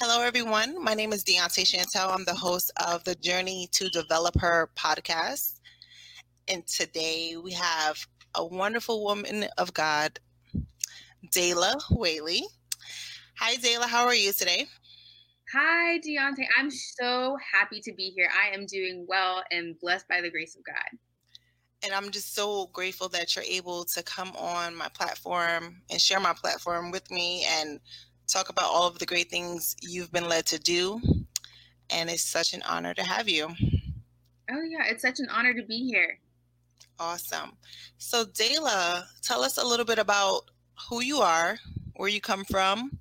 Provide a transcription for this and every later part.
Hello, everyone. My name is Deontay Chantel. I'm the host of the Journey to Developer podcast. And today we have a wonderful woman of God, Dayla Whaley. Hi, Dayla. How are you today? Hi, Deontay. I'm so happy to be here. I am doing well and blessed by the grace of God. And I'm just so grateful that you're able to come on my platform and share my platform with me and talk about all of the great things you've been led to do. And it's such an honor to have you. Oh, yeah. It's such an honor to be here. Awesome. So, Dayla, tell us a little bit about who you are, where you come from,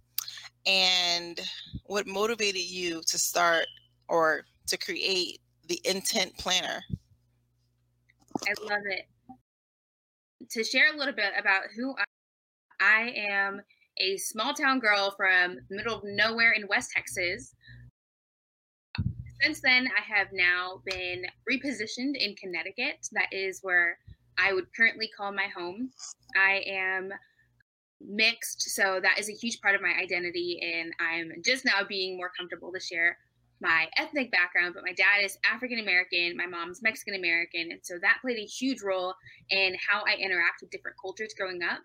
and what motivated you to start or to create the Intent Planner. I love it. To share a little bit about who I, I am a small town girl from the middle of nowhere in West Texas. Since then, I have now been repositioned in Connecticut. That is where I would currently call my home. I am mixed, so that is a huge part of my identity, and I'm just now being more comfortable to share my ethnic background, but my dad is African American, my mom's Mexican American, and so that played a huge role in how I interact with different cultures growing up.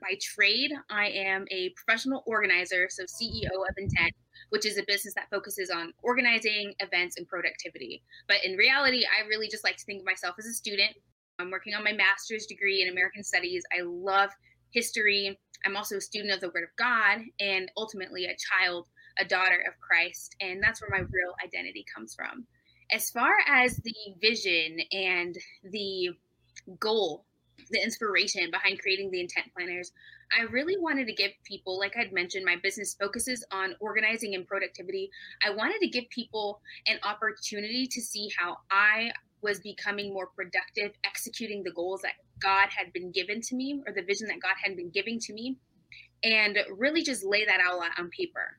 By trade, I am a professional organizer, so CEO of Intent, which is a business that focuses on organizing events and productivity. But in reality, I really just like to think of myself as a student. I'm working on my master's degree in American Studies. I love history. I'm also a student of the Word of God and ultimately a child, a daughter of Christ. And that's where my real identity comes from. As far as the vision and the goal, the inspiration behind creating the intent planners, I really wanted to give people, like I'd mentioned, my business focuses on organizing and productivity. I wanted to give people an opportunity to see how I was becoming more productive, executing the goals that God had been given to me or the vision that God had been giving to me, and really just lay that out on paper.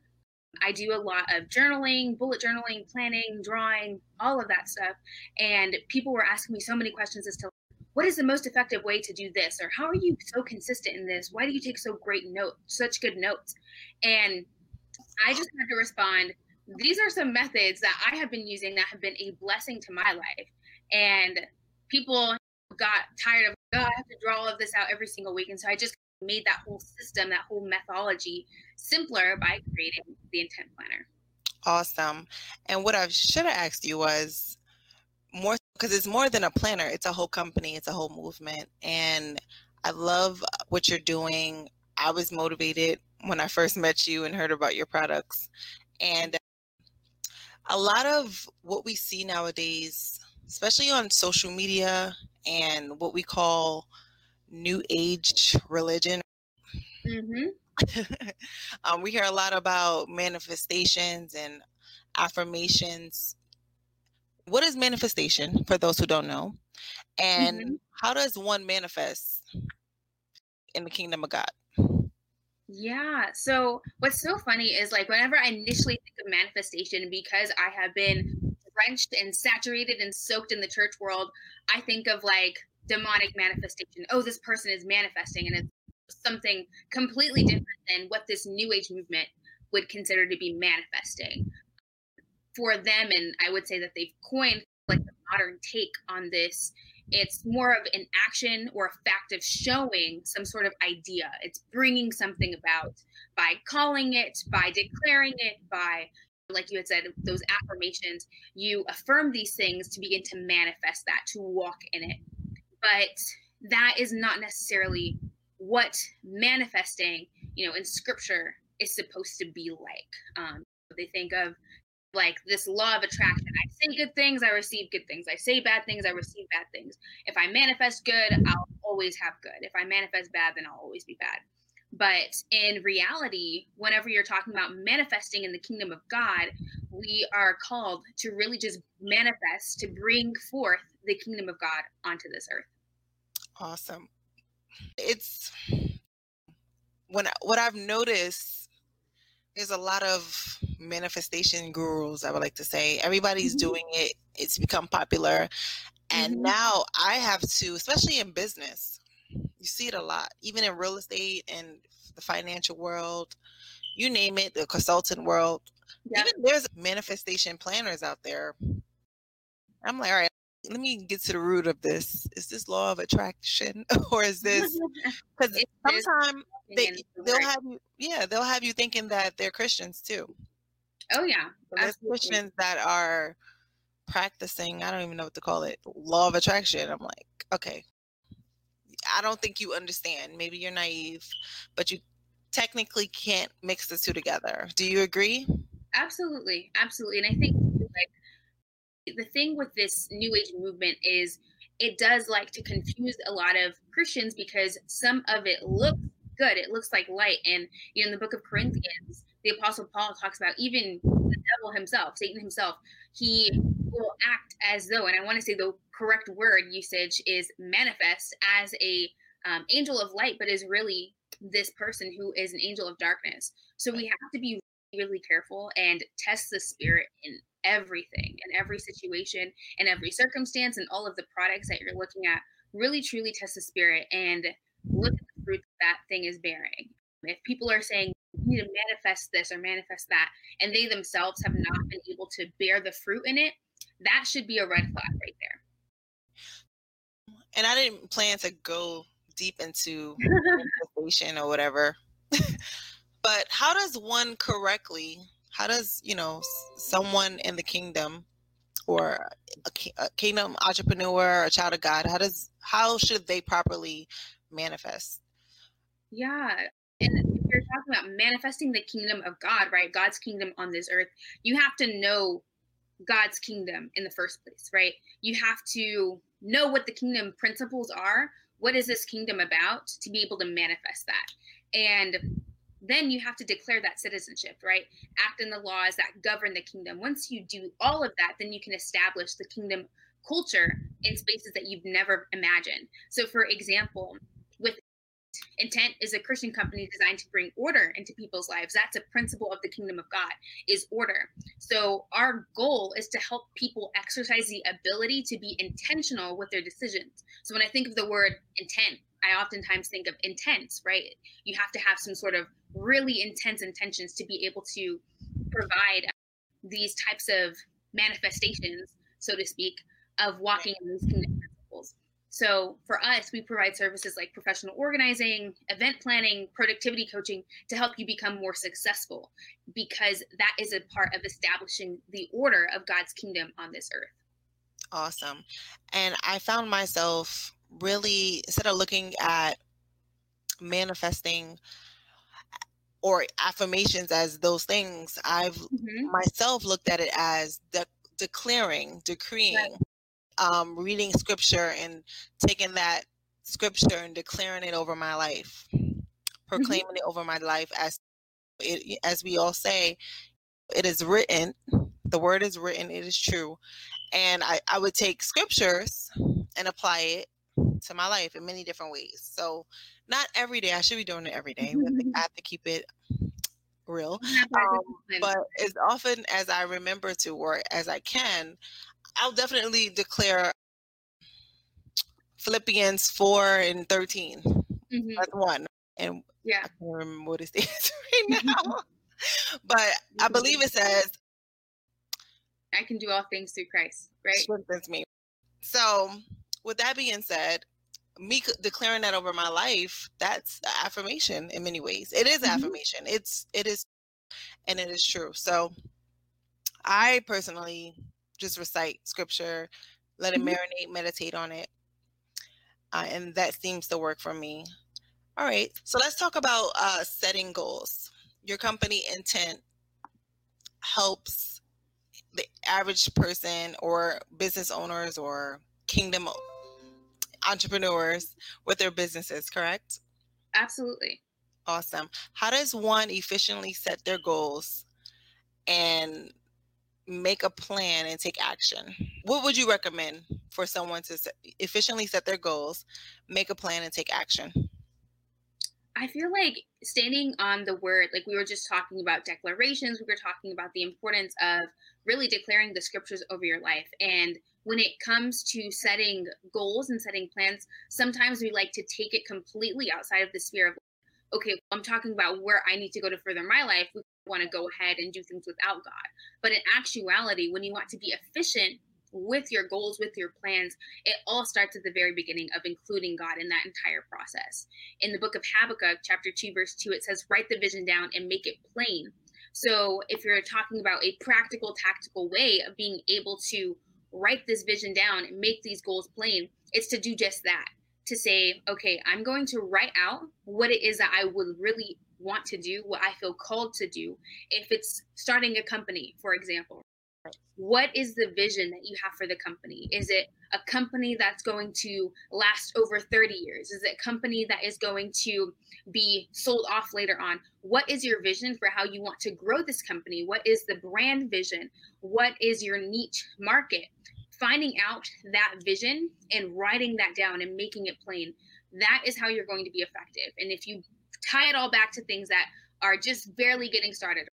I do a lot of journaling, bullet journaling, planning, drawing, all of that stuff. And people were asking me so many questions as to what is the most effective way to do this? Or how are you so consistent in this? Why do you take so great notes, such good notes? And I just had to respond, these are some methods that I have been using that have been a blessing to my life. And people got tired of, oh, I have to draw all of this out every single week. And so I just made that whole system, that whole methodology simpler by creating the intent planner. Awesome. And what I should have asked you was because it's more than a planner, it's a whole company, it's a whole movement. And I love what you're doing. I was motivated when I first met you and heard about your products. And a lot of what we see nowadays especially on social media and what we call new age religion. Mm-hmm. um, we hear a lot about manifestations and affirmations. What is manifestation for those who don't know? And mm-hmm. how does one manifest in the kingdom of God? Yeah. So what's so funny is like whenever I initially think of manifestation, because I have been drenched and saturated and soaked in the church world, I think of like demonic manifestation. Oh, this person is manifesting, and it's something completely different than what this new age movement would consider to be manifesting for them. And I would say that they've coined like the modern take on this. It's more of an action or a fact of showing some sort of idea. It's bringing something about by calling it, by declaring it, by like you had said, those affirmations, you affirm these things to begin to manifest that, to walk in it. But that is not necessarily what manifesting, you know, in scripture is supposed to be like. Um, they think of like this law of attraction. I say good things, I receive good things. I say bad things, I receive bad things. If I manifest good, I'll always have good. If I manifest bad, then I'll always be bad. But in reality, whenever you're talking about manifesting in the kingdom of God, we are called to really just manifest, to bring forth the kingdom of God onto this earth. Awesome. It's when what I've noticed there's a lot of manifestation gurus, I would like to say. Everybody's mm-hmm. doing it. It's become popular. And mm-hmm. now I have to, especially in business, you see it a lot, even in real estate and the financial world, you name it, the consultant world. Yeah. Even there's manifestation planners out there. I'm like, all right, let me get to the root of this. Is this law of attraction or is this because sometimes they they'll have you yeah, they'll have you thinking that they're Christians too. Oh yeah. there's Christians that are practicing, I don't even know what to call it, law of attraction. I'm like, okay. I don't think you understand. Maybe you're naive, but you technically can't mix the two together. Do you agree? Absolutely. Absolutely. And I think like the thing with this new age movement is it does like to confuse a lot of Christians because some of it looks good. It looks like light. And you know, in the book of Corinthians, the apostle Paul talks about even the devil himself, Satan himself, he will act as though, and I want to say the correct word usage is manifest as a um, angel of light, but is really this person who is an angel of darkness. So we have to be really careful and test the spirit in everything, in every situation, in every circumstance, and all of the products that you're looking at. Really, truly test the spirit and look at the fruit that thing is bearing. If people are saying you need to manifest this or manifest that, and they themselves have not been able to bear the fruit in it, that should be a red flag right there. And I didn't plan to go deep into manifestation or whatever. but how does one correctly, how does, you know, someone in the kingdom or a, a kingdom entrepreneur, a child of God, how does, how should they properly manifest? Yeah. And if you're talking about manifesting the kingdom of God, right? God's kingdom on this earth, you have to know God's kingdom in the first place, right? You have to know what the kingdom principles are what is this kingdom about to be able to manifest that and then you have to declare that citizenship right act in the laws that govern the kingdom once you do all of that then you can establish the kingdom culture in spaces that you've never imagined so for example with Intent is a Christian company designed to bring order into people's lives. That's a principle of the kingdom of God is order. So our goal is to help people exercise the ability to be intentional with their decisions. So when I think of the word intent, I oftentimes think of intense, right? You have to have some sort of really intense intentions to be able to provide these types of manifestations, so to speak, of walking in these principles. So for us, we provide services like professional organizing, event planning, productivity coaching to help you become more successful because that is a part of establishing the order of God's kingdom on this earth. Awesome. And I found myself really, instead of looking at manifesting or affirmations as those things, I've mm-hmm. myself looked at it as de- declaring, decreeing. Right um, reading scripture and taking that scripture and declaring it over my life, mm-hmm. proclaiming mm-hmm. it over my life as it, as we all say, it is written. The word is written. It is true, and I, I would take scriptures and apply it to my life in many different ways. So, not every day. I should be doing it every day. I have to keep it real. Um, but as often as I remember to, or as I can, I'll definitely declare Philippians 4 and 13. Mm-hmm. That's one. And yeah. I can't remember what it says right now. but I believe it says I can do all things through Christ, right? Strengthens me. So with that being said, me declaring that over my life, that's affirmation in many ways. It is mm-hmm. affirmation. It's it is and it is true. So I personally just recite scripture, let it mm-hmm. marinate, meditate on it. Uh, and that seems to work for me. All right. So let's talk about uh, setting goals. Your company intent helps the average person or business owners or kingdom entrepreneurs with their businesses, correct? Absolutely. Awesome. How does one efficiently set their goals and make a plan and take action. What would you recommend for someone to efficiently set their goals, make a plan, and take action? I feel like standing on the word, like we were just talking about declarations, we were talking about the importance of really declaring the scriptures over your life. And when it comes to setting goals and setting plans, sometimes we like to take it completely outside of the sphere of, okay, I'm talking about where I need to go to further my life. We want to go ahead and do things without God. But in actuality, when you want to be efficient with your goals, with your plans, it all starts at the very beginning of including God in that entire process. In the book of Habakkuk, chapter 2, verse 2, it says, Write the vision down and make it plain. So if you're talking about a practical, tactical way of being able to write this vision down and make these goals plain, it's to do just that. To say, okay, I'm going to write out what it is that I would really want to do, what I feel called to do. If it's starting a company, for example, what is the vision that you have for the company? Is it a company that's going to last over 30 years? Is it a company that is going to be sold off later on? What is your vision for how you want to grow this company? What is the brand vision? What is your niche market? Finding out that vision and writing that down and making it plain, that is how you're going to be effective. And if you tie it all back to things that are just barely getting started.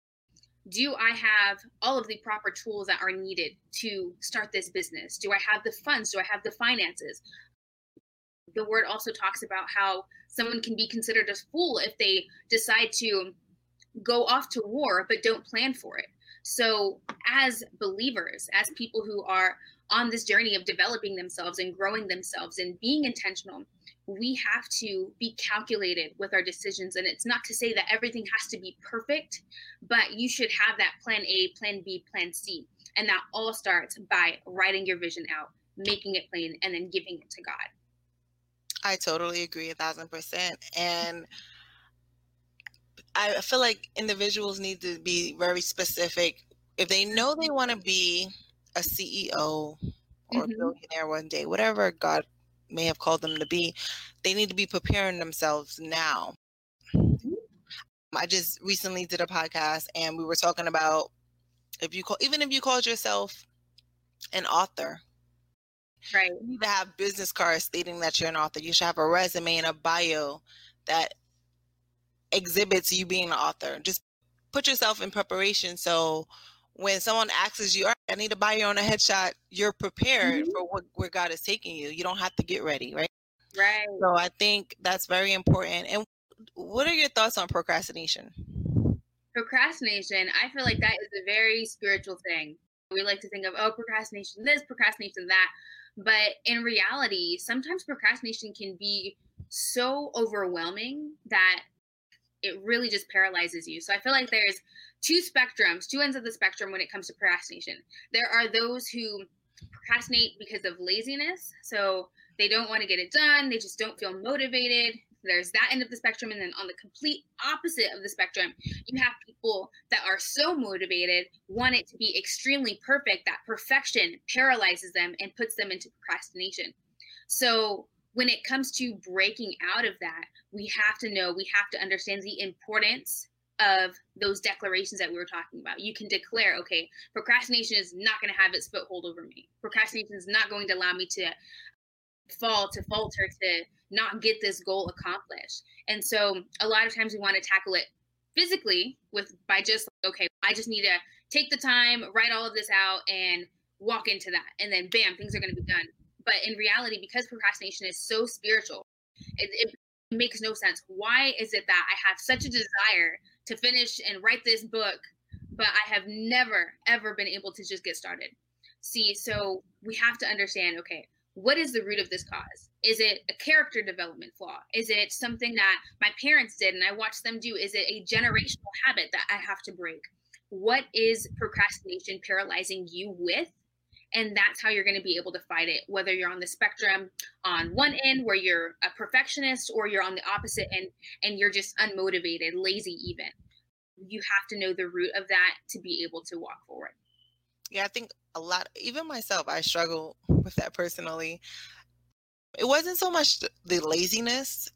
Do I have all of the proper tools that are needed to start this business? Do I have the funds? Do I have the finances? The word also talks about how someone can be considered a fool if they decide to go off to war but don't plan for it. So, as believers, as people who are on this journey of developing themselves and growing themselves and being intentional, we have to be calculated with our decisions. And it's not to say that everything has to be perfect, but you should have that plan A, plan B, plan C. And that all starts by writing your vision out, making it plain, and then giving it to God. I totally agree a thousand percent. And I feel like individuals need to be very specific. If they know they want to be a CEO or mm-hmm. billionaire one day, whatever God may have called them to be, they need to be preparing themselves now. Mm-hmm. I just recently did a podcast and we were talking about if you call even if you called yourself an author, right? You need to have business cards stating that you're an author. You should have a resume and a bio that exhibits you being an author. Just put yourself in preparation so when someone asks you, I need to buy you on a headshot, you're prepared mm-hmm. for what, where God is taking you. You don't have to get ready, right? Right. So I think that's very important. And what are your thoughts on procrastination? Procrastination, I feel like that is a very spiritual thing. We like to think of, oh, procrastination this, procrastination that. But in reality, sometimes procrastination can be so overwhelming that it really just paralyzes you. So I feel like there's two spectrums, two ends of the spectrum when it comes to procrastination. There are those who procrastinate because of laziness. So they don't want to get it done, they just don't feel motivated. There's that end of the spectrum. And then on the complete opposite of the spectrum, you have people that are so motivated, want it to be extremely perfect, that perfection paralyzes them and puts them into procrastination. So when it comes to breaking out of that, we have to know, we have to understand the importance of those declarations that we were talking about. You can declare, okay, procrastination is not going to have its foothold over me. Procrastination is not going to allow me to fall, to falter, to not get this goal accomplished. And so a lot of times we want to tackle it physically with by just okay, I just need to take the time, write all of this out and walk into that. And then bam, things are going to be done. But in reality, because procrastination is so spiritual, it, it makes no sense. Why is it that I have such a desire to finish and write this book, but I have never, ever been able to just get started? See, so we have to understand okay, what is the root of this cause? Is it a character development flaw? Is it something that my parents did and I watched them do? Is it a generational habit that I have to break? What is procrastination paralyzing you with? And that's how you're going to be able to fight it whether you're on the spectrum on one end where you're a perfectionist or you're on the opposite end and you're just unmotivated lazy even. You have to know the root of that to be able to walk forward. Yeah i think a lot even myself i struggle with that personally. It wasn't so much the laziness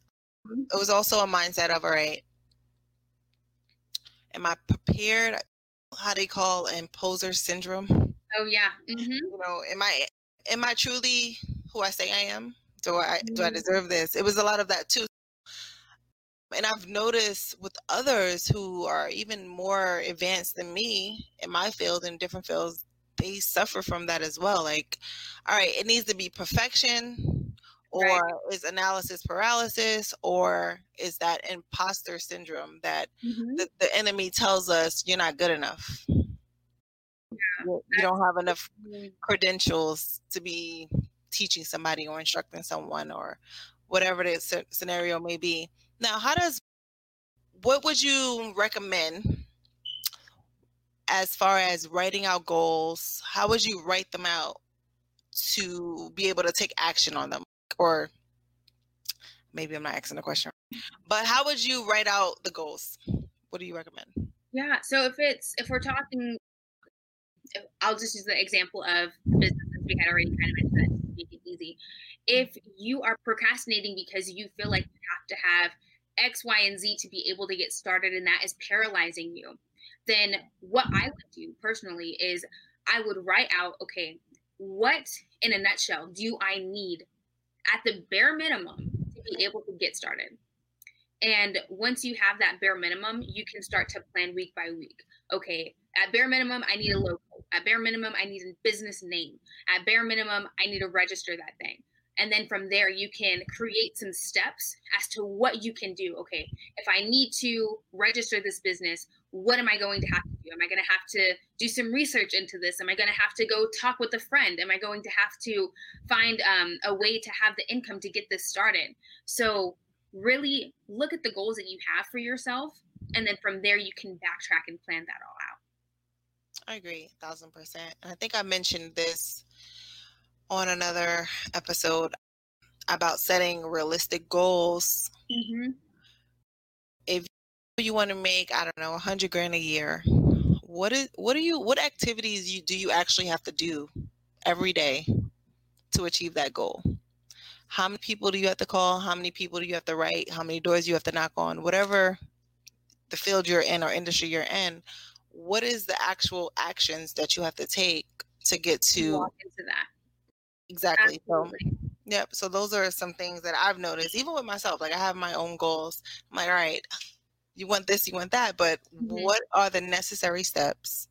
mm-hmm. it was also a mindset of all right am i prepared? How do they call imposter syndrome Oh yeah. Mm-hmm. You know, am I am I truly who I say I am? Do I mm-hmm. do I mm-hmm. deserve this? It was a lot of that too. And I've noticed with others who are even more advanced than me in my field in different fields, they suffer from that as well. Like, all right, it needs to be perfection or right. is analysis paralysis or is that imposter syndrome that mm-hmm. the, the, enemy tells us you're not good enough yeah. you, you don't have enough credentials to be teaching somebody or instructing someone or whatever the scenario may be now how does what would you recommend as far as writing out goals how would you write them out to be able to take action on them or maybe I'm not asking the question, but how would you write out the goals? What do you recommend? Yeah. So if it's if we're talking, I'll just use the example of business we had already kind of mentioned make it easy. If you are procrastinating because you feel like you have to have X, Y, and Z to be able to get started, and that is paralyzing you, then what I would do personally is I would write out, okay, what in a nutshell do I need at the bare minimum to be able to get started. And once you have that bare minimum, you can start to plan week by week. Okay, at bare minimum, I need a logo. At bare minimum, I need a business name. At bare minimum, I need to register that thing. And then from there, you can create some steps as to what you can do. Okay, if I need to register this business, what am I going to have to do? Am I going to have to do some research into this? Am I going to have to go talk with a friend? Am I going to have to find um, a way to have the income to get this started? So, really look at the goals that you have for yourself. And then from there, you can backtrack and plan that out. I agree, thousand percent. And I think I mentioned this on another episode about setting realistic goals. Mm-hmm. If you want to make, I don't know, a hundred grand a year, what is what do you what activities you do you actually have to do every day to achieve that goal? How many people do you have to call? How many people do you have to write? How many doors do you have to knock on? Whatever the field you're in or industry you're in, what is the actual actions that you have to take to get to walk into that? Exactly. Absolutely. So, yep. So those are some things that I've noticed, even with myself. Like I have my own goals. I'm like, all right, you want this, you want that, but mm-hmm. what are the necessary steps?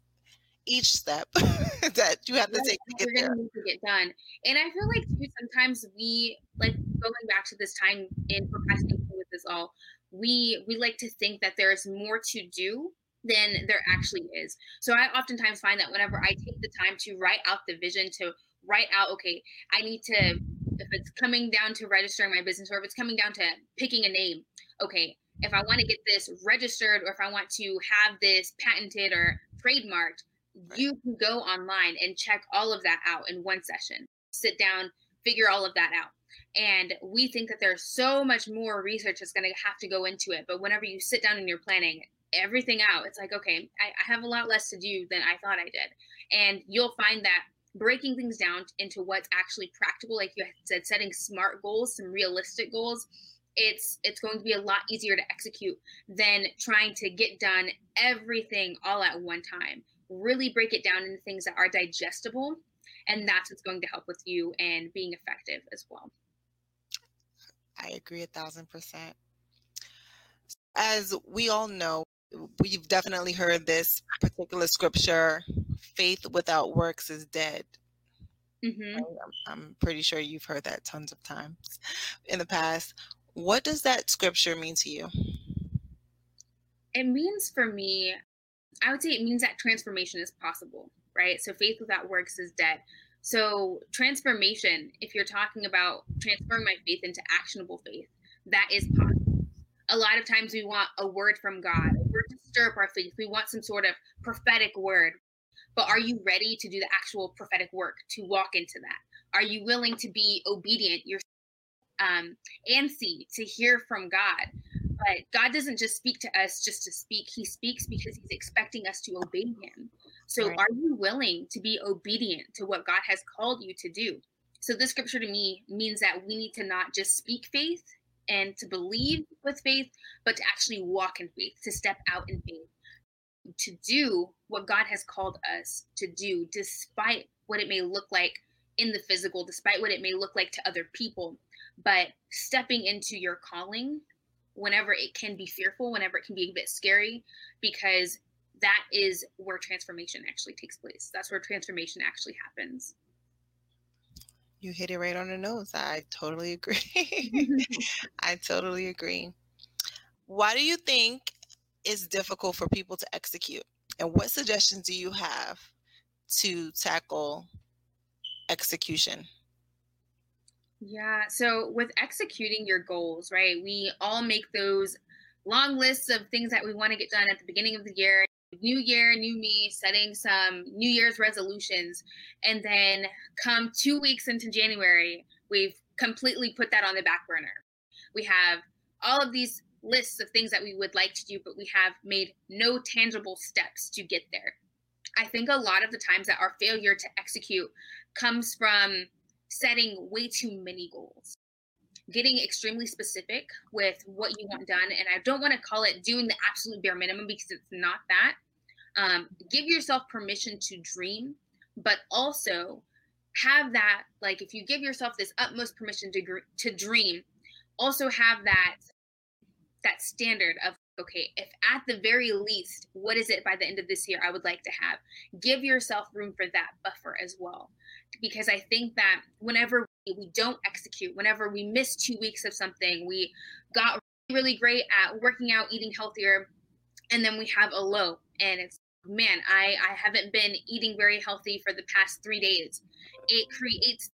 Each step that you have to take to get there. To get done. And I feel like too sometimes we like going back to this time in procrastination with this all, we we like to think that there's more to do than there actually is. So I oftentimes find that whenever I take the time to write out the vision to write out, okay, I need to, if it's coming down to registering my business or if it's coming down to picking a name, okay, if I want to get this registered or if I want to have this patented or trademarked, you can go online and check all of that out in one session. Sit down, figure all of that out. And we think that there's so much more research that's going to have to go into it. But whenever you sit down and you're planning everything out, it's like, okay, I, I have a lot less to do than I thought I did. And you'll find that breaking things down into what's actually practical like you said setting smart goals some realistic goals it's it's going to be a lot easier to execute than trying to get done everything all at one time. Really break it down into things that are digestible and that's what's going to help with you and being effective as well. I agree a thousand percent. As we all know we've definitely heard this particular scripture faith without works is dead. Mm-hmm. I'm, I'm pretty sure you've heard that tons of times in the past. What does that scripture mean to you? It means for me, I would say it means that transformation is possible, right? So faith without works is dead. So transformation, if you're talking about transferring my faith into actionable faith, that is possible. A lot of times we want a word from God, a word to stir up our faith. We want some sort of prophetic word, but are you ready to do the actual prophetic work to walk into that? Are you willing to be obedient You're um, and see to hear from God? But God doesn't just speak to us just to speak. He speaks because he's expecting us to obey him. So right. are you willing to be obedient to what God has called you to do? So this scripture to me means that we need to not just speak faith and to believe with faith, but to actually walk in faith, to step out in faith to do what God has called us to do, despite what it may look like in the physical, despite what it may look like to other people. But stepping into your calling, whenever it can be fearful, whenever it can be a bit scary, because that is where transformation actually takes place. That's where transformation actually happens. You hit it right on the nose. I totally agree. I totally agree. Why do you think it's difficult for people to execute? And what suggestions do you have to tackle execution? Yeah. So with executing your goals, right? We all make those long lists of things that we want to get done at the beginning of the year. New year, new me, setting some New Year's resolutions. And then come two weeks into January, we've completely put that on the back burner. We have all of these lists of things that we would like to do, but we have made no tangible steps to get there. I think a lot of the times that our failure to execute comes from setting way too many goals getting extremely specific with what you want done and i don't want to call it doing the absolute bare minimum because it's not that. Um, give yourself permission to dream but also have that like if you give yourself this utmost permission to, to dream also have that that standard of okay if at the very least what is it by the end of this year i would like to have? Give yourself room for that buffer as well. Because i think that whenever we don't execute whenever we miss two weeks of something we got really great at working out eating healthier and then we have a low. And it's man i i haven't been eating very healthy for the past three days. It creates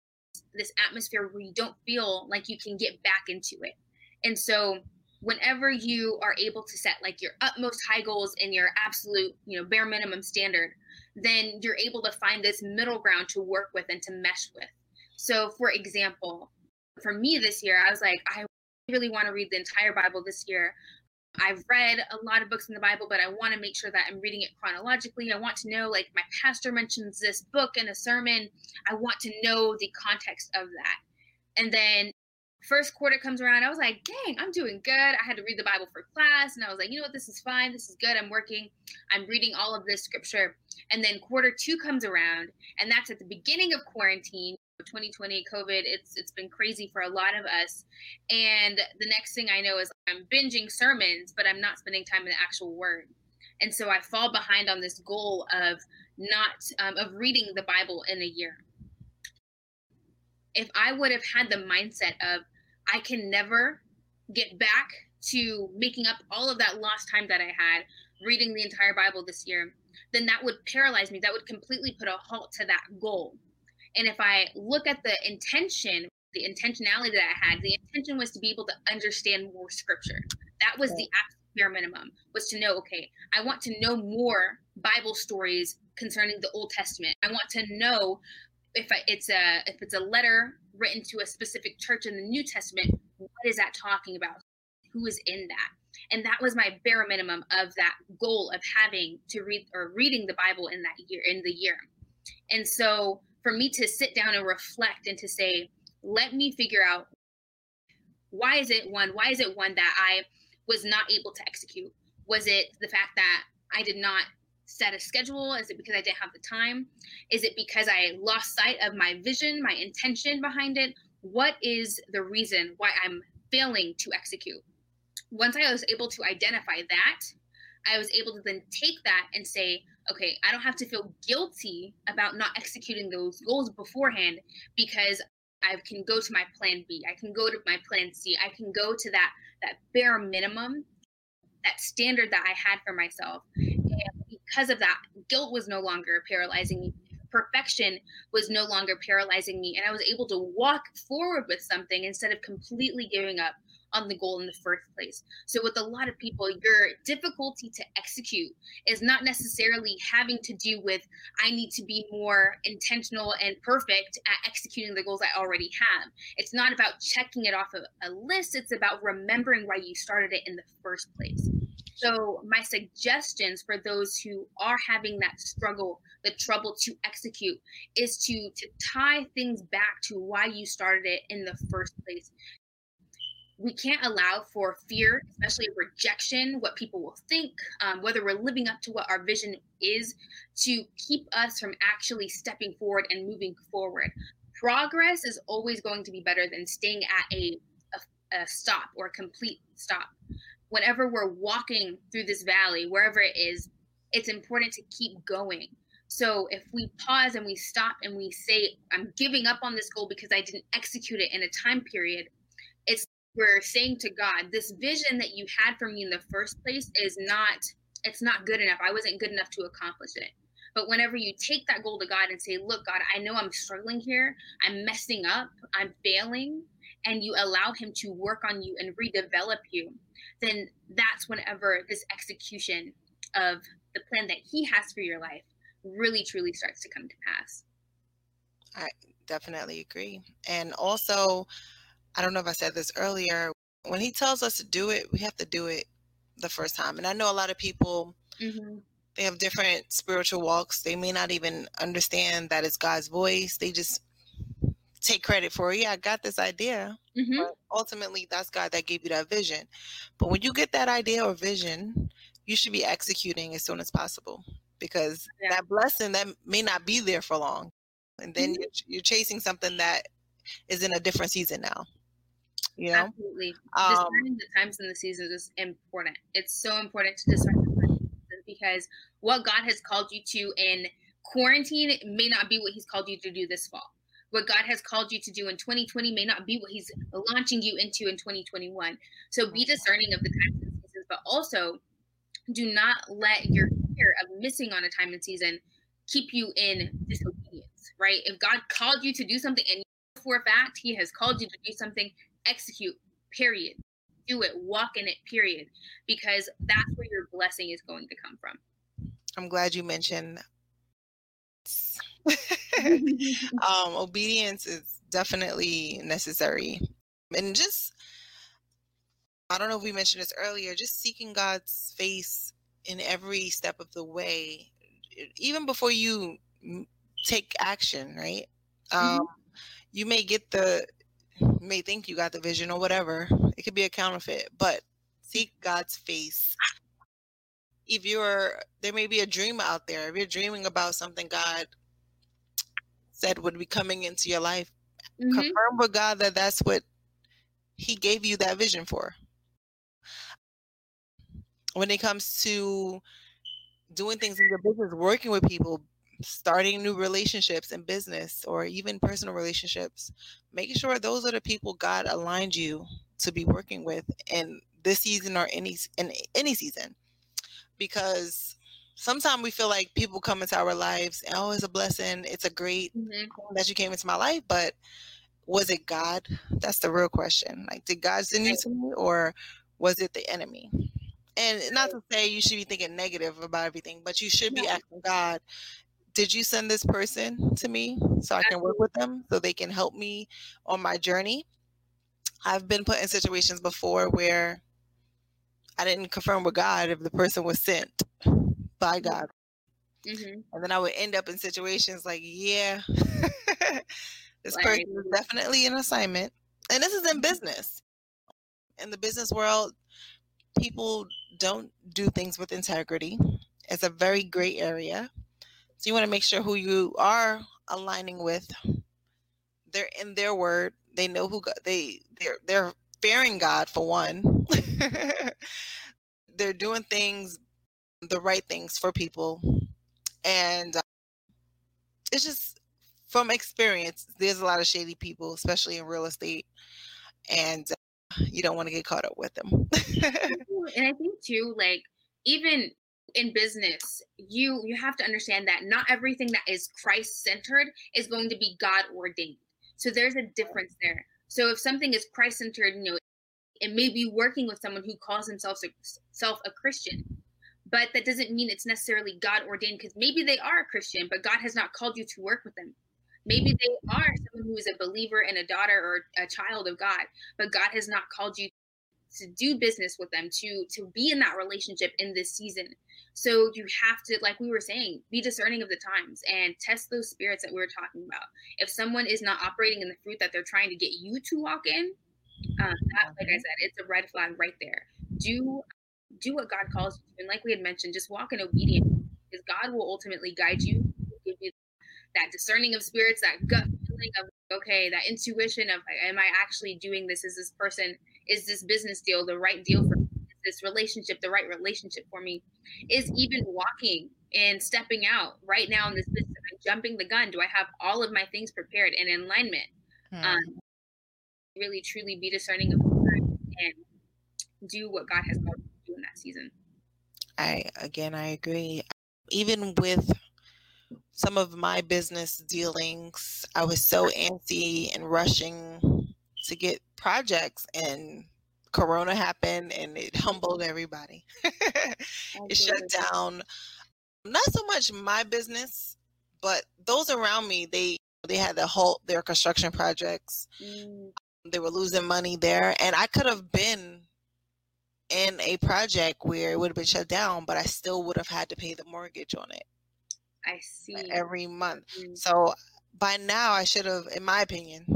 this atmosphere where you don't feel like you can get back into it. And so whenever you are able to set like your utmost high goals and your absolute you know bare minimum standard then you're able to find this middle ground to work with and to mesh with so for example for me this year i was like i really want to read the entire bible this year I've read a lot of books in the Bible, but I want to make sure that I'm reading it chronologically. I want to know, like, my pastor mentions this book in a sermon. I want to know the context of that. And then first quarter comes around, I was like, dang, I'm doing good. I had to read the Bible for class, and I was like, you know what, this is fine. This is good. I'm working. I'm reading all of this scripture. And then quarter two comes around, and that's at the beginning of quarantine. 2020 covid it's it's been crazy for a lot of us and the next thing i know is i'm binging sermons but i'm not spending time in the actual word and so i fall behind on this goal of not um, of reading the bible in a year if i would have had the mindset of I can never get back to making up all of that lost time that I had reading the entire Bible this year, then that would paralyze me. That would completely put a halt to that goal. And if I look at the intention, the intentionality that I had, the intention was to be able to understand more scripture. That was the bare minimum, was to know, okay, I want to know more Bible stories concerning the Old Testament. I want to know if it's a if it's a letter written to a specific church in the New Testament, what is that talking about? Who is in that? And that was my bare minimum of that goal of having to read or reading the Bible in that year in the year. And so for me to sit down and reflect and to say, let me figure out why is it one, why is it one that I was not able to execute? Was it the fact that I did not set a schedule? Is it because I didn't have the time? Is it because I lost sight of my vision, my intention behind it? What is the reason why I'm failing to execute? Once I was able to identify that, I was able to then take that and say, okay, I don't have to feel guilty about not executing those goals beforehand because I can go to my plan B. I can go to my plan C. I can go to that that bare minimum, that standard that I had for myself because of that, guilt was no longer paralyzing me. Perfection was no longer paralyzing me. And I was able to walk forward with something instead of completely giving up on the goal in the first place. So, with a lot of people, your difficulty to execute is not necessarily having to do with, I need to be more intentional and perfect at executing the goals I already have. It's not about checking it off a, a list, it's about remembering why you started it in the first place. So, my suggestions for those who are having that struggle, the trouble to execute, is to to tie things back to why you started it in the first place. We can't allow for fear, especially rejection, what people will think, um, whether we're living up to what our vision is, to keep us from actually stepping forward and moving forward. Progress is always going to be better than staying at a, a, stop or a complete stop whenever we're walking through this valley, wherever it is, it's important to keep going. So if we pause and we stop and we say, I'm giving up on this goal because I didn't execute it in a time period, it's we're saying to God, this vision that you had for me in the first place is not, it's not good enough. I wasn't good enough to accomplish it. But whenever you take that goal to God and say, Look, God, I know I'm struggling here, I'm messing up, I'm failing, and you allow Him to work on you and redevelop you, then that's whenever this execution of the plan that He has for your life really truly starts to come to pass. I definitely agree. And also, I don't know if I said this earlier, when he tells us to do it, we have to do it the first time. And I know a lot of people mm-hmm. they have different spiritual walks. They may not even understand that it's God's voice. They just take credit for, yeah, I got this idea. Mm-hmm. But ultimately, that's God that gave you that vision. But when you get that idea or vision, you should be executing as soon as possible because yeah. that blessing that may not be there for long and then mm-hmm. you're, you're, chasing something that is in a different season now you know absolutely um, discerning the times and the seasons is important it's so important to discern because what god has called you to in quarantine may not be what he's called you to do this fall what god has called you to do in 2020 may not be what he's launching you into in 2021 so be discerning of the times and seasons but also do not let your fear of missing on a time and season keep you in disobedience, right? If God called you to do something and for a fact he has called you to do something, execute, period. Do it, walk in it, period. Because that's where your blessing is going to come from. I'm glad you mentioned um, obedience is definitely necessary. And just, I don't know if we mentioned this earlier, just seeking God's face in every step of the way, even before you take action, right? Mm-hmm. Um, you may get the, may think you got the vision or whatever. It could be a counterfeit, but seek God's face. If you're, there may be a dream out there. If you're dreaming about something God said would be coming into your life, mm-hmm. confirm with God that that's what He gave you that vision for when it comes to doing things in your business, working with people, starting new relationships in business or even personal relationships, making sure those are the people God aligned you to be working with in this season or any in any season. Because sometimes we feel like people come into our lives, oh, it's a blessing, it's a great mm-hmm. that you came into my life, but was it God? That's the real question. Like, did God send you to me, or was it the enemy? and not to say you should be thinking negative about everything, but you should be asking God, did you send this person to me so I can work with them so they can help me on my journey? I've been put in situations before where I didn't confirm with God if the person was sent by mm-hmm. God. Mm-hmm. And then I would end up in situations like, yeah, this right. person is definitely an assignment. And this is in business. In the business world, people don't do things with integrity. It's a very gray area. So you want to make sure who you are aligning with. They're in their word. They know who God, they they're they're fearing God for one. they're doing things the right things for people and uh, it's just from experience there's a lot of shady people especially in real estate and uh, you don't want to get caught up with them. and I think too, like even in business, you you have to understand that not everything that is Christ centered is going to be God ordained. So there's a difference there. So if something is Christ centered, you know, it may be working with someone who calls himself a, self a Christian, but that doesn't mean it's necessarily God ordained because maybe they are a Christian, but God has not called you to work with them. Maybe they are someone who is a believer and a daughter or a child of God, but God has not called you to do business with them, to to be in that relationship in this season. So you have to, like we were saying, be discerning of the times and test those spirits that we are talking about. If someone is not operating in the fruit that they're trying to get you to walk in, um, that, like I said, it's a red flag right there. Do do what God calls you to, and like we had mentioned, just walk in obedience, because God will ultimately guide you, give you that discerning of spirits, that gut feeling of okay, that intuition of am I actually doing this? Is this person, is this business deal the right deal for me? Is this relationship the right relationship for me? Is even walking and stepping out right now in this business? Am jumping the gun? Do I have all of my things prepared and in alignment? Hmm. Um, really, truly be discerning of and do what God has called season. I again, I agree. Even with some of my business dealings, I was so antsy and rushing to get projects, and Corona happened and it humbled everybody. it shut down not so much my business, but those around me. They they had to halt their construction projects. Mm. They were losing money there, and I could have been in a project where it would have been shut down, but I still would have had to pay the mortgage on it. I see. Every month. Mm-hmm. So by now, I should have, in my opinion,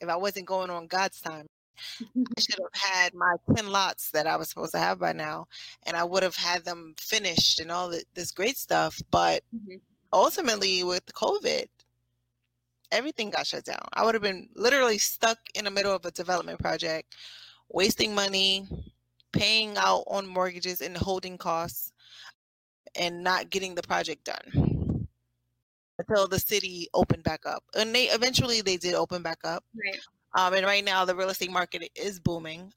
if I wasn't going on God's time, I should have had my 10 lots that I was supposed to have by now, and I would have had them finished and all the, this great stuff. But mm-hmm. ultimately, with COVID, everything got shut down. I would have been literally stuck in the middle of a development project, wasting money, paying out on mortgages and holding costs and not getting the project done until the city opened back up. And they eventually they did open back up. Right. Um, and right now the real estate market is booming.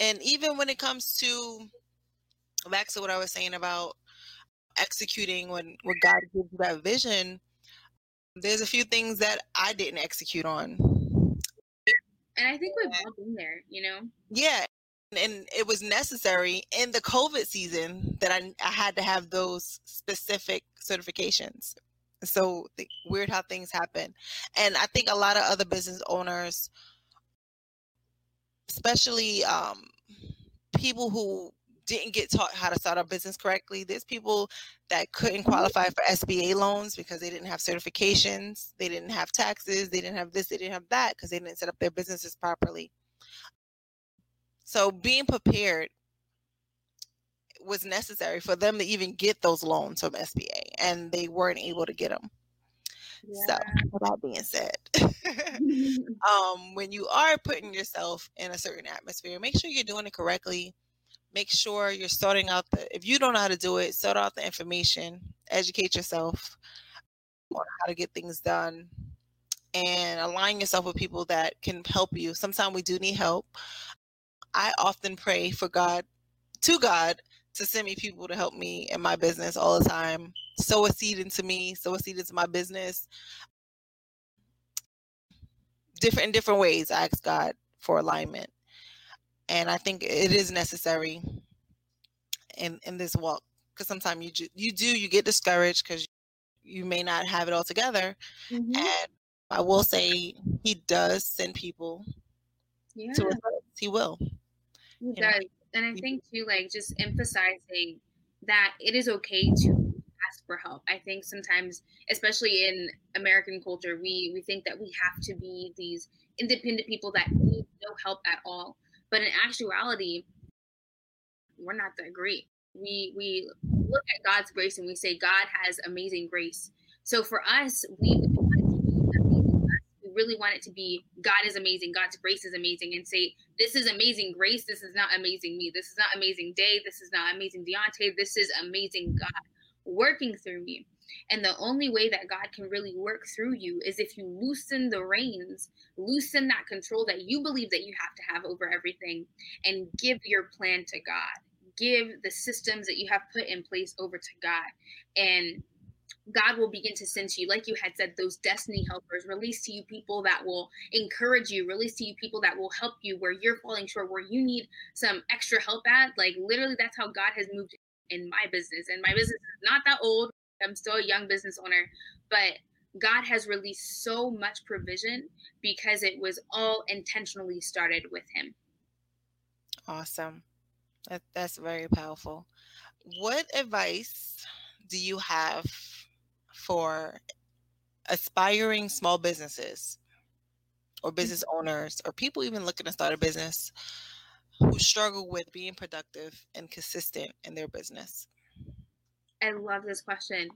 And even when it comes to back to what I was saying about executing when when God gives you that vision, there's a few things that I didn't execute on. And I think we've all been there, you know? Yeah and it was necessary in the COVID season that I, I had to have those specific certifications. So weird how things happen. And I think a lot of other business owners, especially um, people who didn't get taught how to start a business correctly. There's people that couldn't qualify for SBA loans because they didn't have certifications, they didn't have taxes, they didn't have this, they didn't have that because they didn't set up their businesses properly. So being prepared was necessary for them to even get those loans from SBA, and they weren't able to get them. Yeah. So, that being said, um, when you are putting yourself in a certain atmosphere, make sure you're doing it correctly. Make sure you're sorting out the, if you don't know how to do it, sort out the information, educate yourself on how to get things done, and align yourself with people that can help you. Sometimes we do need help. I often pray for God, to God, to send me people to help me in my business all the time. Sow a seed into me, sow a seed into my business. Different in different ways, I ask God for alignment. And I think it is necessary in in this walk because sometimes you ju- you do you get discouraged because you may not have it all together. Mm-hmm. And I will say he does send people yeah. to us. He will. He does. And I think too, like just emphasizing that it is okay to ask for help. I think sometimes, especially in American culture, we we think that we have to be these independent people that need no help at all. But in actuality, we're not that great. We we look at God's grace and we say God has amazing grace. So for us, we really want it to be God is amazing, God's grace is amazing, and say, This is amazing grace, this is not amazing me, this is not amazing day, this is not amazing Deontay, this is amazing God working through me. And the only way that God can really work through you is if you loosen the reins, loosen that control that you believe that you have to have over everything, and give your plan to God. Give the systems that you have put in place over to God. And God will begin to send to you, like you had said, those destiny helpers, release to you people that will encourage you, release to you people that will help you where you're falling short, where you need some extra help at. Like literally, that's how God has moved in my business. And my business is not that old. I'm still a young business owner, but God has released so much provision because it was all intentionally started with Him. Awesome. That, that's very powerful. What advice do you have for aspiring small businesses or mm-hmm. business owners or people even looking to start a business who struggle with being productive and consistent in their business? I love this question.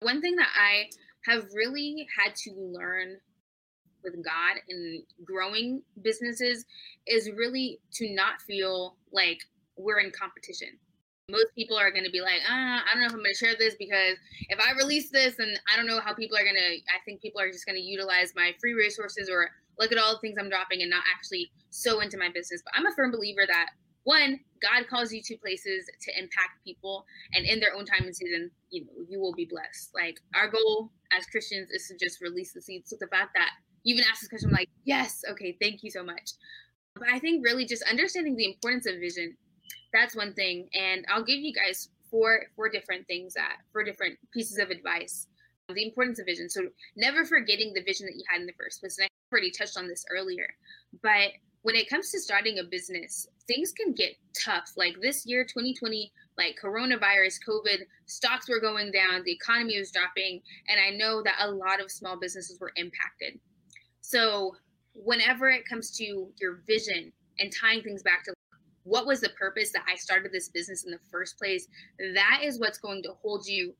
One thing that I have really had to learn with God in growing businesses is really to not feel like we're in competition. Most people are going to be like, ah, I don't know if I'm going to share this because if I release this, and I don't know how people are going to, I think people are just going to utilize my free resources or look at all the things I'm dropping and not actually sow into my business. But I'm a firm believer that one, God calls you to places to impact people, and in their own time and season, you know, you will be blessed. Like our goal as Christians is to just release the seeds. So the fact that you even ask this question, I'm like, yes, okay, thank you so much. But I think really just understanding the importance of vision that's one thing. And I'll give you guys four four different things that four different pieces of advice. The importance of vision. So never forgetting the vision that you had in the first place. And I already touched on this earlier. But when it comes to starting a business, things can get tough. Like this year, 2020, like coronavirus, COVID, stocks were going down, the economy was dropping, and I know that a lot of small businesses were impacted. So, whenever it comes to your vision and tying things back to what was the purpose that I started this business in the first place? That is what's going to hold you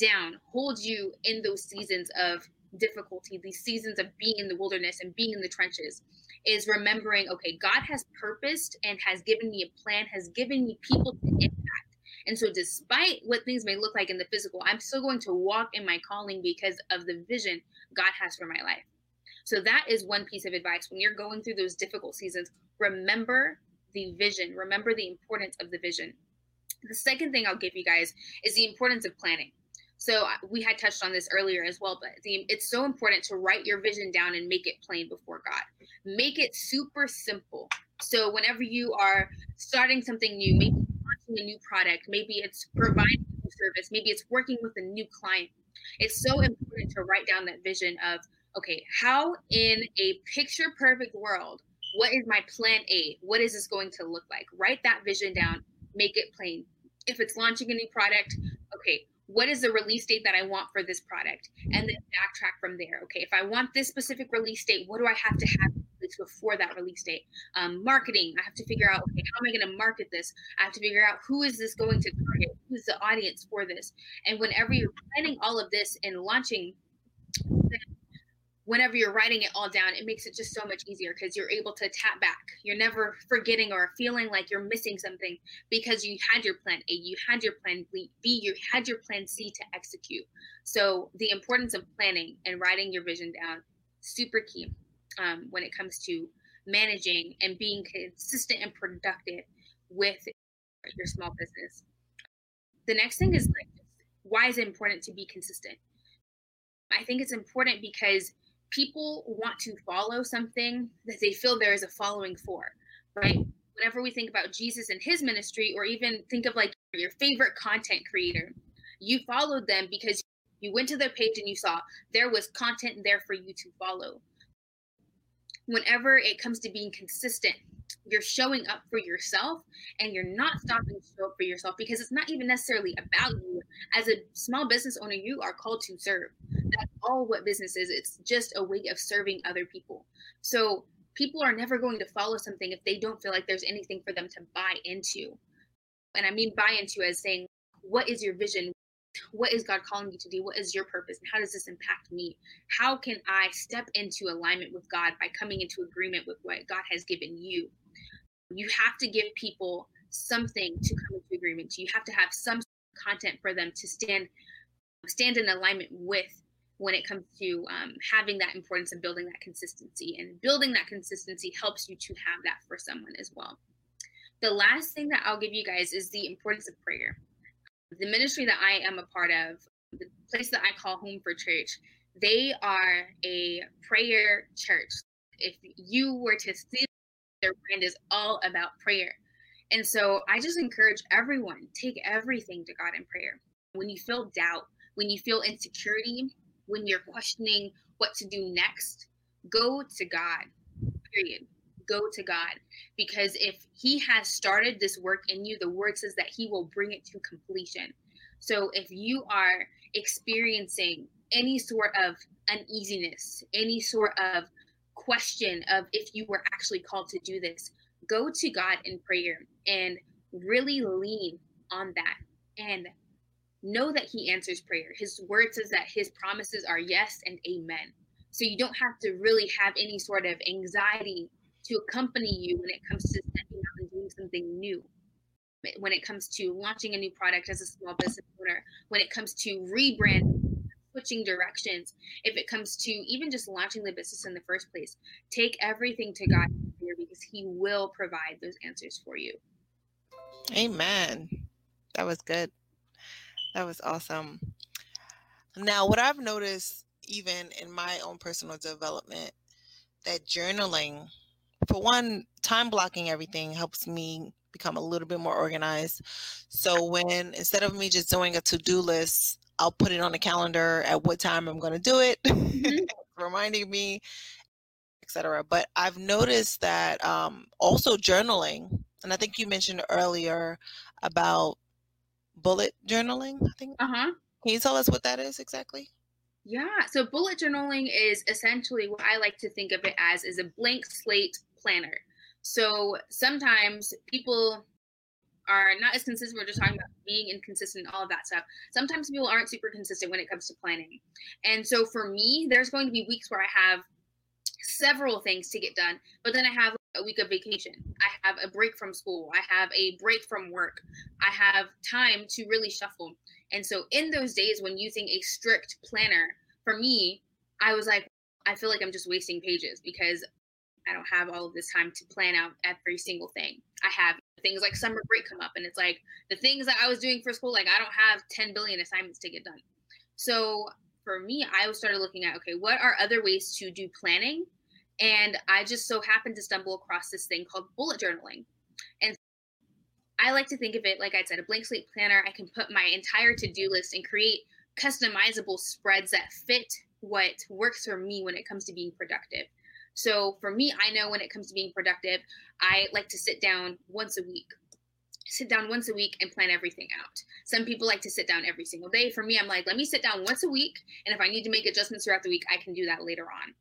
down, hold you in those seasons of difficulty, these seasons of being in the wilderness and being in the trenches, is remembering, okay, God has purposed and has given me a plan, has given me people to impact. And so, despite what things may look like in the physical, I'm still going to walk in my calling because of the vision God has for my life. So, that is one piece of advice. When you're going through those difficult seasons, remember the vision. Remember the importance of the vision. The second thing I'll give you guys is the importance of planning. So we had touched on this earlier as well, but it's so important to write your vision down and make it plain before God. Make it super simple. So whenever you are starting something new, maybe launching a new product, maybe it's providing a new service, maybe it's working with a new client. It's so important to write down that vision of, okay, how in a picture perfect world what is my plan A? What is this going to look like? Write that vision down, make it plain. If it's launching a new product, okay, what is the release date that I want for this product? And then backtrack from there. Okay, if I want this specific release date, what do I have to have before that release date? Um, marketing, I have to figure out, okay, how am I going to market this? I have to figure out who is this going to target? Who's the audience for this? And whenever you're planning all of this and launching, whenever you're writing it all down, it makes it just so much easier because you're able to tap back. You're never forgetting or feeling like you're missing something because you had your plan A, you had your plan B, you had your plan C to execute. So the importance of planning and writing your vision down, super key um, when it comes to managing and being consistent and productive with your small business. The next thing is like, why is it important to be consistent? I think it's important because people want to follow something that they feel there is a following for, right? Whenever we think about Jesus and his ministry, or even think of like your favorite content creator, you followed them because you went to their page and you saw there was content there for you to follow. Whenever it comes to being consistent, you're showing up for yourself and you're not stopping to show up for yourself because it's not even necessarily about you. As a small business owner, you are called to serve that's all what business is. It's just a way of serving other people. So people are never going to follow something if they don't feel like there's anything for them to buy into. And I mean buy into as saying, what is your vision? What is God calling you to do? What is your purpose? And how does this impact me? How can I step into alignment with God by coming into agreement with what God has given you? You have to give people something to come into agreement to. You have to have some content for them to stand stand in alignment with when it comes to um, having that importance and building that consistency. And building that consistency helps you to have that for someone as well. The last thing that I'll give you guys is the importance of prayer. The ministry that I am a part of, the place that I call home for church, they are a prayer church. If you were to see their brand is all about prayer. And so I just encourage everyone take everything to God in prayer. When you feel doubt, when you feel insecurity, when you're questioning what to do next, go to God. Period. Go to God. Because if He has started this work in you, the word says that He will bring it to completion. So if you are experiencing any sort of uneasiness, any sort of question of if you were actually called to do this, go to God in prayer and really lean on that and know that he answers prayer. His word says that his promises are yes and amen. So you don't have to really have any sort of anxiety to accompany you when it comes to stepping out and doing something new. when it comes to launching a new product as a small business owner, when it comes to rebranding, switching directions, if it comes to even just launching the business in the first place, take everything to God because He will provide those answers for you. Amen. That was good. That was awesome. Now, what I've noticed, even in my own personal development, that journaling, for one, time blocking everything helps me become a little bit more organized. So when instead of me just doing a to-do list, I'll put it on the calendar at what time I'm going to do it, mm-hmm. reminding me, etc. But I've noticed that um, also journaling, and I think you mentioned earlier about bullet journaling. I think. Uh huh. Can you tell us what that is exactly? Yeah. So bullet journaling is essentially what I like to think of it as is a blank slate planner. So sometimes people are not as consistent. We're just talking about being inconsistent, and all of that stuff. Sometimes people aren't super consistent when it comes to planning. And so for me, there's going to be weeks where I have several things to get done, but then I have a week of vacation. I have a break from school. I have a break from work. I have time to really shuffle. And so in those days when using a strict planner, for me, I was like, I feel like I'm just wasting pages because I don't have all of this time to plan out every single thing. I have things like summer break come up, and it's like the things that I was doing for school, like I don't have 10 billion assignments to get done. So for me, I started looking at okay, what are other ways to do planning? And I just so happened to stumble across this thing called bullet journaling. And I like to think of it, like I said, a blank slate planner. I can put my entire to do list and create customizable spreads that fit what works for me when it comes to being productive. So for me, I know when it comes to being productive, I like to sit down once a week. Sit down once a week and plan everything out. Some people like to sit down every single day. For me, I'm like, let me sit down once a week. And if I need to make adjustments throughout the week, I can do that later on.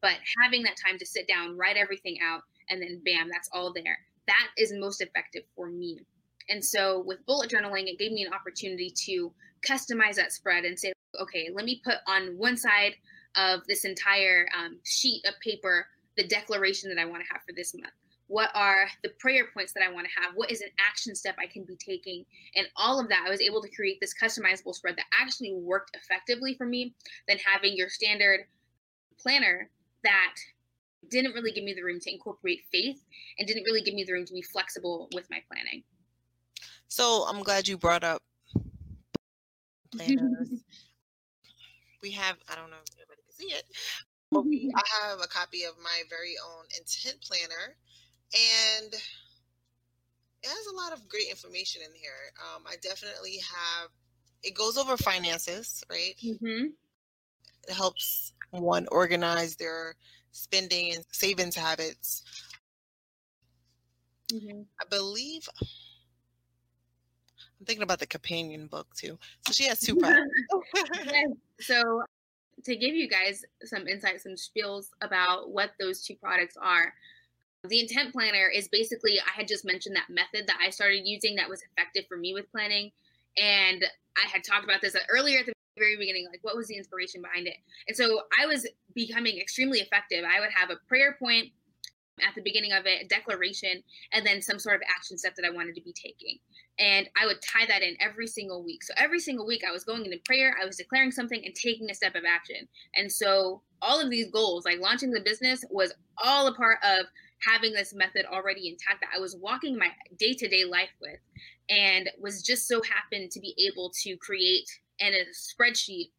But having that time to sit down, write everything out, and then bam, that's all there. That is most effective for me. And so with bullet journaling, it gave me an opportunity to customize that spread and say, okay, let me put on one side of this entire um, sheet of paper the declaration that I want to have for this month. What are the prayer points that I want to have? What is an action step I can be taking? And all of that, I was able to create this customizable spread that actually worked effectively for me than having your standard planner that didn't really give me the room to incorporate faith and didn't really give me the room to be flexible with my planning. So I'm glad you brought up planners we have i don't know if everybody can see it but we i have a copy of my very own intent planner and it has a lot of great information in here um, i definitely have it goes over finances right mm-hmm. it helps one organize their spending and savings habits mm-hmm. i believe I'm thinking about the companion book too. So she has two products. yes. So to give you guys some insights, some spiels about what those two products are. The intent planner is basically, I had just mentioned that method that I started using that was effective for me with planning. And I had talked about this earlier at the very beginning, like what was the inspiration behind it? And so I was becoming extremely effective. I would have a prayer point at the beginning of it, a declaration, and then some sort of action step that I wanted to be taking. And I would tie that in every single week. So every single week I was going into prayer, I was declaring something and taking a step of action. And so all of these goals, like launching the business, was all a part of having this method already intact that I was walking my day to day life with and was just so happened to be able to create in a spreadsheet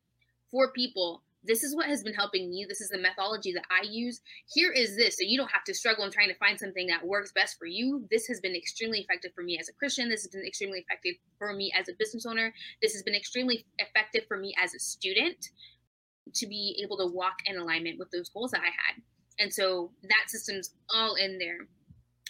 for people this is what has been helping me. This is the methodology that I use. Here is this. So you don't have to struggle in trying to find something that works best for you. This has been extremely effective for me as a Christian. This has been extremely effective for me as a business owner. This has been extremely effective for me as a student to be able to walk in alignment with those goals that I had. And so that system's all in there.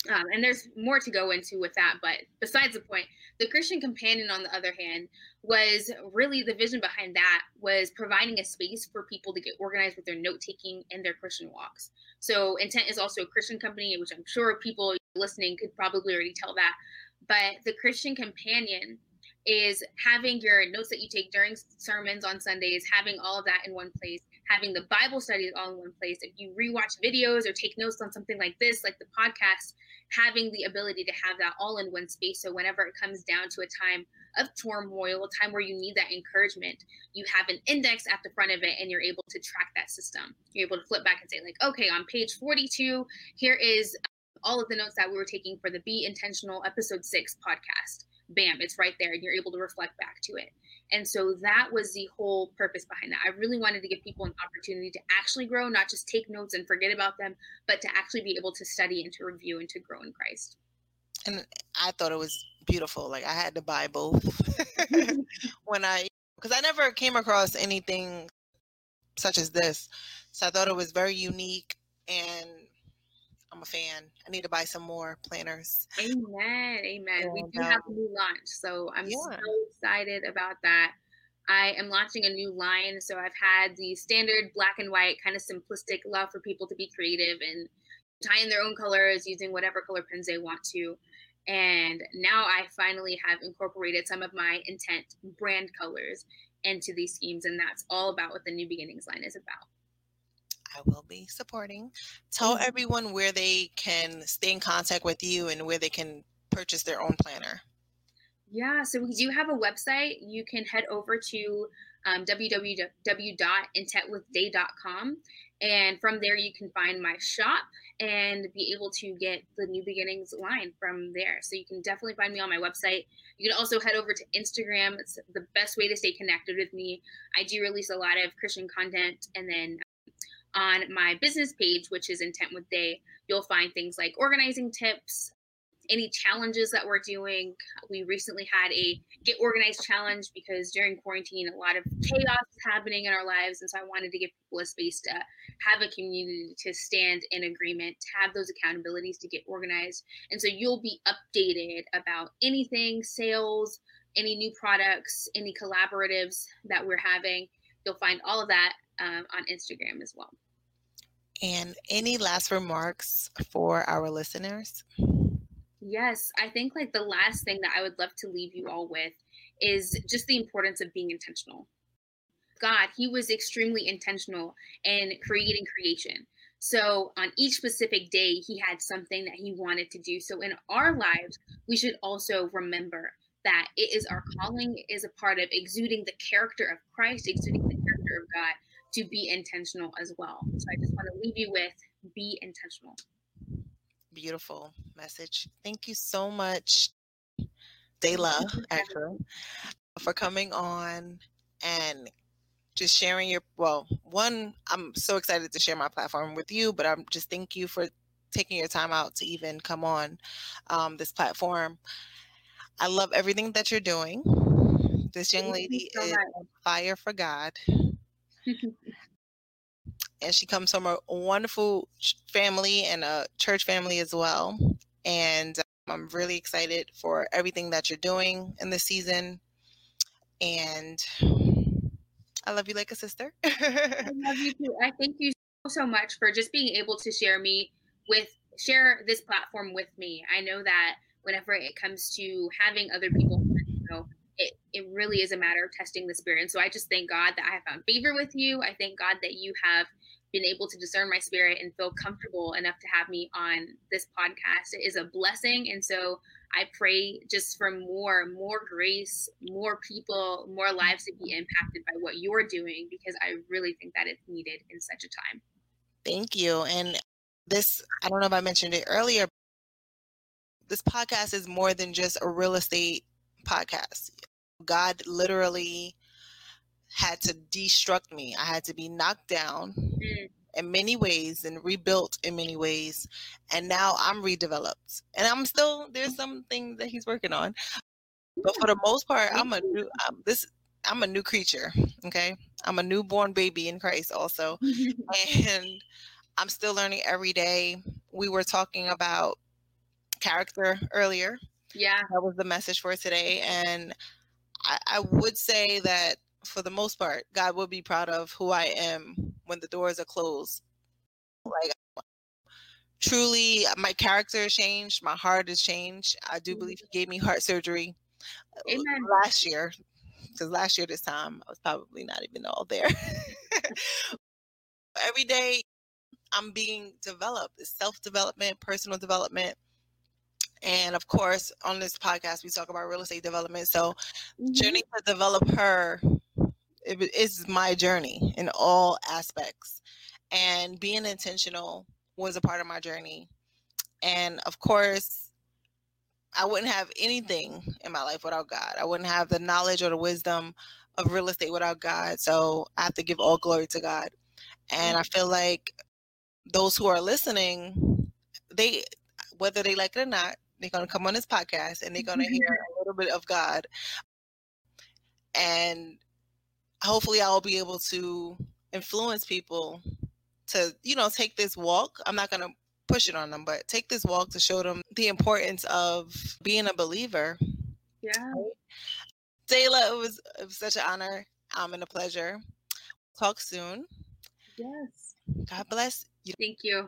Um, and there's more to go into with that, but besides the point, the Christian Companion, on the other hand, was really the vision behind that was providing a space for people to get organized with their note taking and their Christian walks. So, Intent is also a Christian company, which I'm sure people listening could probably already tell that. But the Christian Companion is having your notes that you take during sermons on Sundays, having all of that in one place, having the Bible studies all in one place. If you rewatch videos or take notes on something like this, like the podcast, having the ability to have that all in one space. So whenever it comes down to a time of turmoil, a time where you need that encouragement, you have an index at the front of it and you're able to track that system. You're able to flip back and say, like, okay, on page 42, here is um, all of the notes that we were taking for the Be Intentional episode six podcast. Bam, it's right there, and you're able to reflect back to it. And so that was the whole purpose behind that. I really wanted to give people an opportunity to actually grow, not just take notes and forget about them, but to actually be able to study and to review and to grow in Christ. And I thought it was beautiful. Like I had to buy both when I, because I never came across anything such as this. So I thought it was very unique and I'm a fan. I need to buy some more planners. Amen. Amen. And, we do um, have a new launch. So I'm yeah. so excited about that. I am launching a new line. So I've had the standard black and white, kind of simplistic love for people to be creative and tie in their own colors using whatever color pens they want to. And now I finally have incorporated some of my intent brand colors into these schemes. And that's all about what the New Beginnings line is about. I will be supporting. Tell mm-hmm. everyone where they can stay in contact with you and where they can purchase their own planner. Yeah, so we do have a website. You can head over to um, www.intentwithday.com. And from there, you can find my shop and be able to get the New Beginnings line from there. So you can definitely find me on my website. You can also head over to Instagram. It's the best way to stay connected with me. I do release a lot of Christian content and then on my business page, which is Intent with Day, you'll find things like organizing tips, any challenges that we're doing. We recently had a get organized challenge because during quarantine, a lot of chaos is happening in our lives. And so I wanted to give people a space to have a community to stand in agreement, to have those accountabilities to get organized. And so you'll be updated about anything, sales, any new products, any collaboratives that we're having. You'll find all of that um, on Instagram as well. And any last remarks for our listeners? Yes, I think like the last thing that I would love to leave you all with is just the importance of being intentional. God, He was extremely intentional in creating creation. So on each specific day, He had something that He wanted to do. So in our lives, we should also remember that it is our calling, is a part of exuding the character of Christ, exuding the character of God to be intentional as well. So I just want to leave you with be intentional. Beautiful message. Thank you so much, Dayla, actually, for coming on and just sharing your well one i'm so excited to share my platform with you but i'm just thank you for taking your time out to even come on um, this platform i love everything that you're doing this young lady so is fire for god and she comes from a wonderful family and a church family as well. And um, I'm really excited for everything that you're doing in this season. And I love you like a sister. I love you too. I thank you so, much for just being able to share me with share this platform with me. I know that whenever it comes to having other people it, it really is a matter of testing the spirit. And so I just thank God that I have found favor with you. I thank God that you have been able to discern my spirit and feel comfortable enough to have me on this podcast. It is a blessing. And so I pray just for more, more grace, more people, more lives to be impacted by what you're doing, because I really think that it's needed in such a time. Thank you. And this, I don't know if I mentioned it earlier, this podcast is more than just a real estate podcast. God literally had to destruct me. I had to be knocked down mm. in many ways and rebuilt in many ways. And now I'm redeveloped. And I'm still there's some things that he's working on. But for the most part, I'm a new I'm, this I'm a new creature, okay? I'm a newborn baby in Christ also. and I'm still learning every day. We were talking about character earlier. Yeah. That was the message for today. And I, I would say that for the most part, God will be proud of who I am when the doors are closed. Like truly my character has changed, my heart has changed. I do believe mm-hmm. he gave me heart surgery uh, Amen. last year because last year this time I was probably not even all there. Every day I'm being developed. It's self development, personal development. And of course, on this podcast, we talk about real estate development. So, mm-hmm. journey to develop her it is my journey in all aspects. And being intentional was a part of my journey. And of course, I wouldn't have anything in my life without God. I wouldn't have the knowledge or the wisdom of real estate without God. So I have to give all glory to God. And I feel like those who are listening, they, whether they like it or not, they're going to come on this podcast and they're going to hear a little bit of God. And hopefully I'll be able to influence people to, you know, take this walk. I'm not going to push it on them, but take this walk to show them the importance of being a believer. Yeah. Dayla, it was, it was such an honor um, and a pleasure. Talk soon. Yes. God bless you. Thank you.